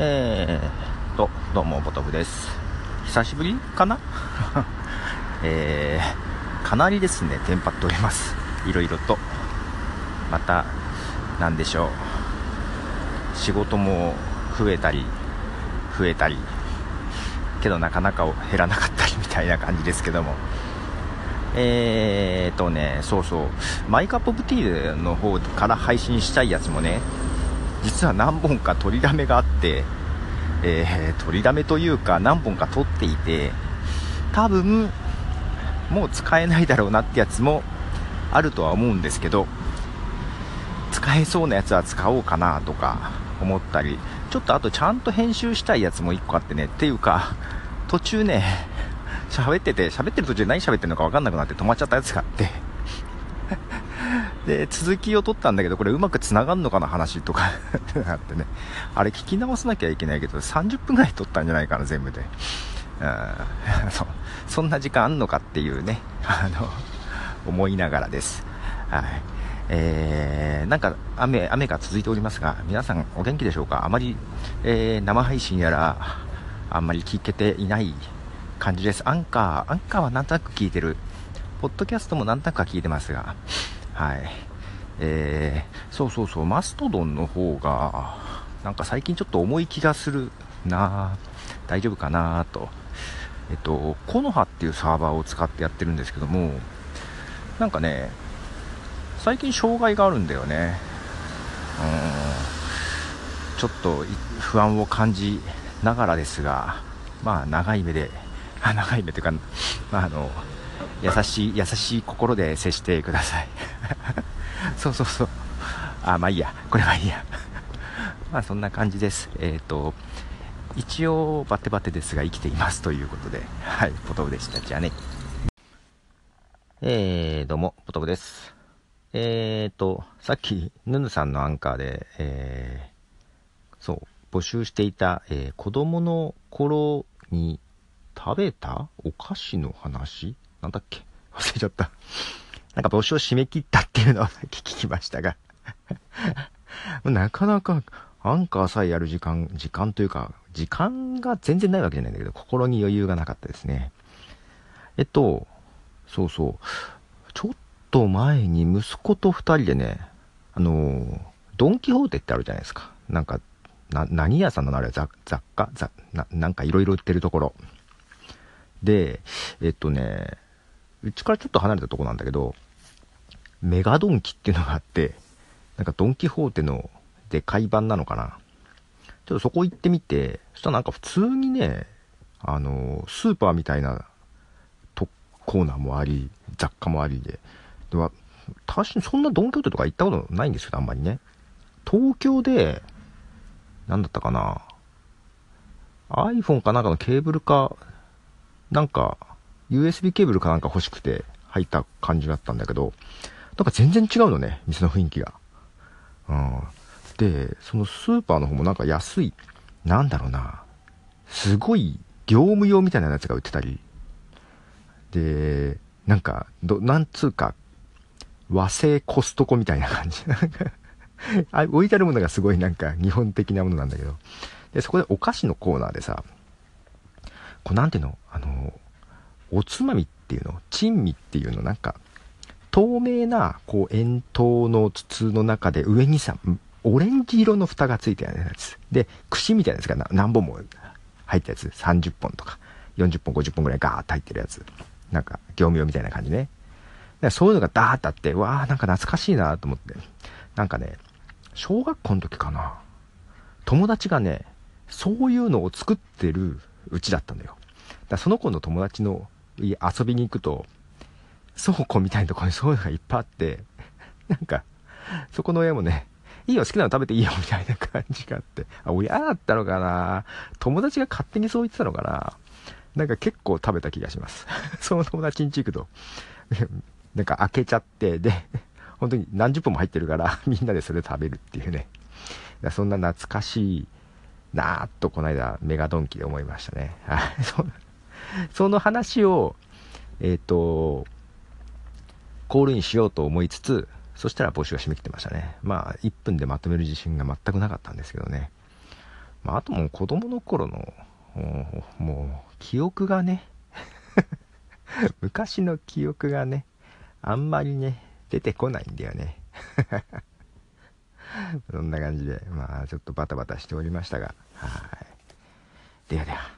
えーと、どうも、ボトフです。久しぶりかな？えー、かなりですね、テンパっております。いろいろと。また、なんでしょう。仕事も増えたり、増えたり、けどなかなか減らなかったりみたいな感じですけども。えーとね、そうそう、マイカップオブティーの方から配信したいやつもね、実は何本か取りだめがあって、えー、取りだめというか何本か取っていて、多分、もう使えないだろうなってやつもあるとは思うんですけど、使えそうなやつは使おうかなとか思ったり、ちょっとあとちゃんと編集したいやつも1個あってね、っていうか、途中ね、喋ってて、喋ってる途中で何喋ってるのか分かんなくなって止まっちゃったやつがあってで、続きを取ったんだけど、これうまく繋がんのかな話とか ってあってね。あれ聞き直さなきゃいけないけど、30分くらい取ったんじゃないかな、全部で。うんそそんな時間あんのかっていうね、あの、思いながらです。はい。えー、なんか雨、雨が続いておりますが、皆さんお元気でしょうか？あまり、えー、生配信やら、あんまり聞けていない感じです。アンカー、アンカーはなんとなく聞いてる。ポッドキャストもなんとなくは聞いてますが、はい。えー、そうそうそう、マストドンの方が、なんか最近ちょっと重い気がするな大丈夫かなと。えっと、コノハっていうサーバーを使ってやってるんですけども、なんかね、最近障害があるんだよね。うん、ちょっと不安を感じながらですが、まあ長い目であ 長い目というか、まあ、あの優しい優しい心で接してください そうそうそう。あまあいいや。これはいいや。まあそんな感じです。えっ、ー、と一応バテバテですが生きていますということで。はいポトフでした。じゃあね。えー、どうもポトフです。えーとさっきヌヌさんのアンカーでえー、そう募集していた、えー、子供の頃に食べたお菓子の話？なんだっけ？忘れちゃった。なんか募集を締め切ったっていうのを聞きましたが なかなかアンカーさえやる時間、時間というか、時間が全然ないわけじゃないんだけど、心に余裕がなかったですね。えっと、そうそう。ちょっと前に息子と二人でね、あの、ドンキホーテってあるじゃないですか。なんか、な、何屋さんのあれ雑雑貨？雑、な、なんかいろいろ売ってるところ。で、えっとね、うちからちょっと離れたとこなんだけど、メガドンキっていうのがあって、なんかドンキホーテのでかい版なのかな。ちょっとそこ行ってみて、そしたらなんか普通にね、あの、スーパーみたいなとコーナーもあり、雑貨もありで、では、確かにそんなドンキホーテとか行ったことないんですけど、あんまりね。東京で、なんだったかな。iPhone かなんかのケーブルかなんか、USB ケーブルかなんか欲しくて入った感じだったんだけど、なんか全然違うのね、店の雰囲気が。うん。で、そのスーパーの方もなんか安い、なんだろうな、すごい業務用みたいなやつが売ってたり、で、なんか、ど、なんつうか、和製コストコみたいな感じ。あ置いてあるものがすごいなんか日本的なものなんだけど。で、そこでお菓子のコーナーでさ、こうなんていうのあの、おつまみっていうの珍味っていうのなんか、透明な、こう、円筒の筒の中で上にさ、オレンジ色の蓋がついてるやつ。で、串みたいなやつが何本も入ったやつ。30本とか、40本、50本ぐらいガーッと入ってるやつ。なんか、業務用みたいな感じね。そういうのがダーッとあって、わーなんか懐かしいなと思って。なんかね、小学校の時かな。友達がね、そういうのを作ってるうちだったんだよ。だその子の友達の遊びに行くと、倉庫みたいなところにそういうのがいっぱいあって、なんか、そこの親もね、いいよ、好きなの食べていいよ、みたいな感じがあって。あ、親だったのかな？友達が勝手にそう言ってたのかな？なんか結構食べた気がします。その友達ん家行くと、なんか開けちゃって、で、本当に何十本も入ってるから、みんなでそれ食べるっていうね。そんな懐かしいなーっとこの間メガドンキで思いましたね。はい。その話を、えっ、ー、と、コールインしようと思いつつ、そしたら募集が締め切ってましたね。まあ、1分でまとめる自信が全くなかったんですけどね。まあ、あともう子供の頃の、もう、記憶がね 昔の記憶がね、あんまりね、出てこないんだよね。そんな感じで、まあ、ちょっとバタバタしておりましたが、はい。ではでは。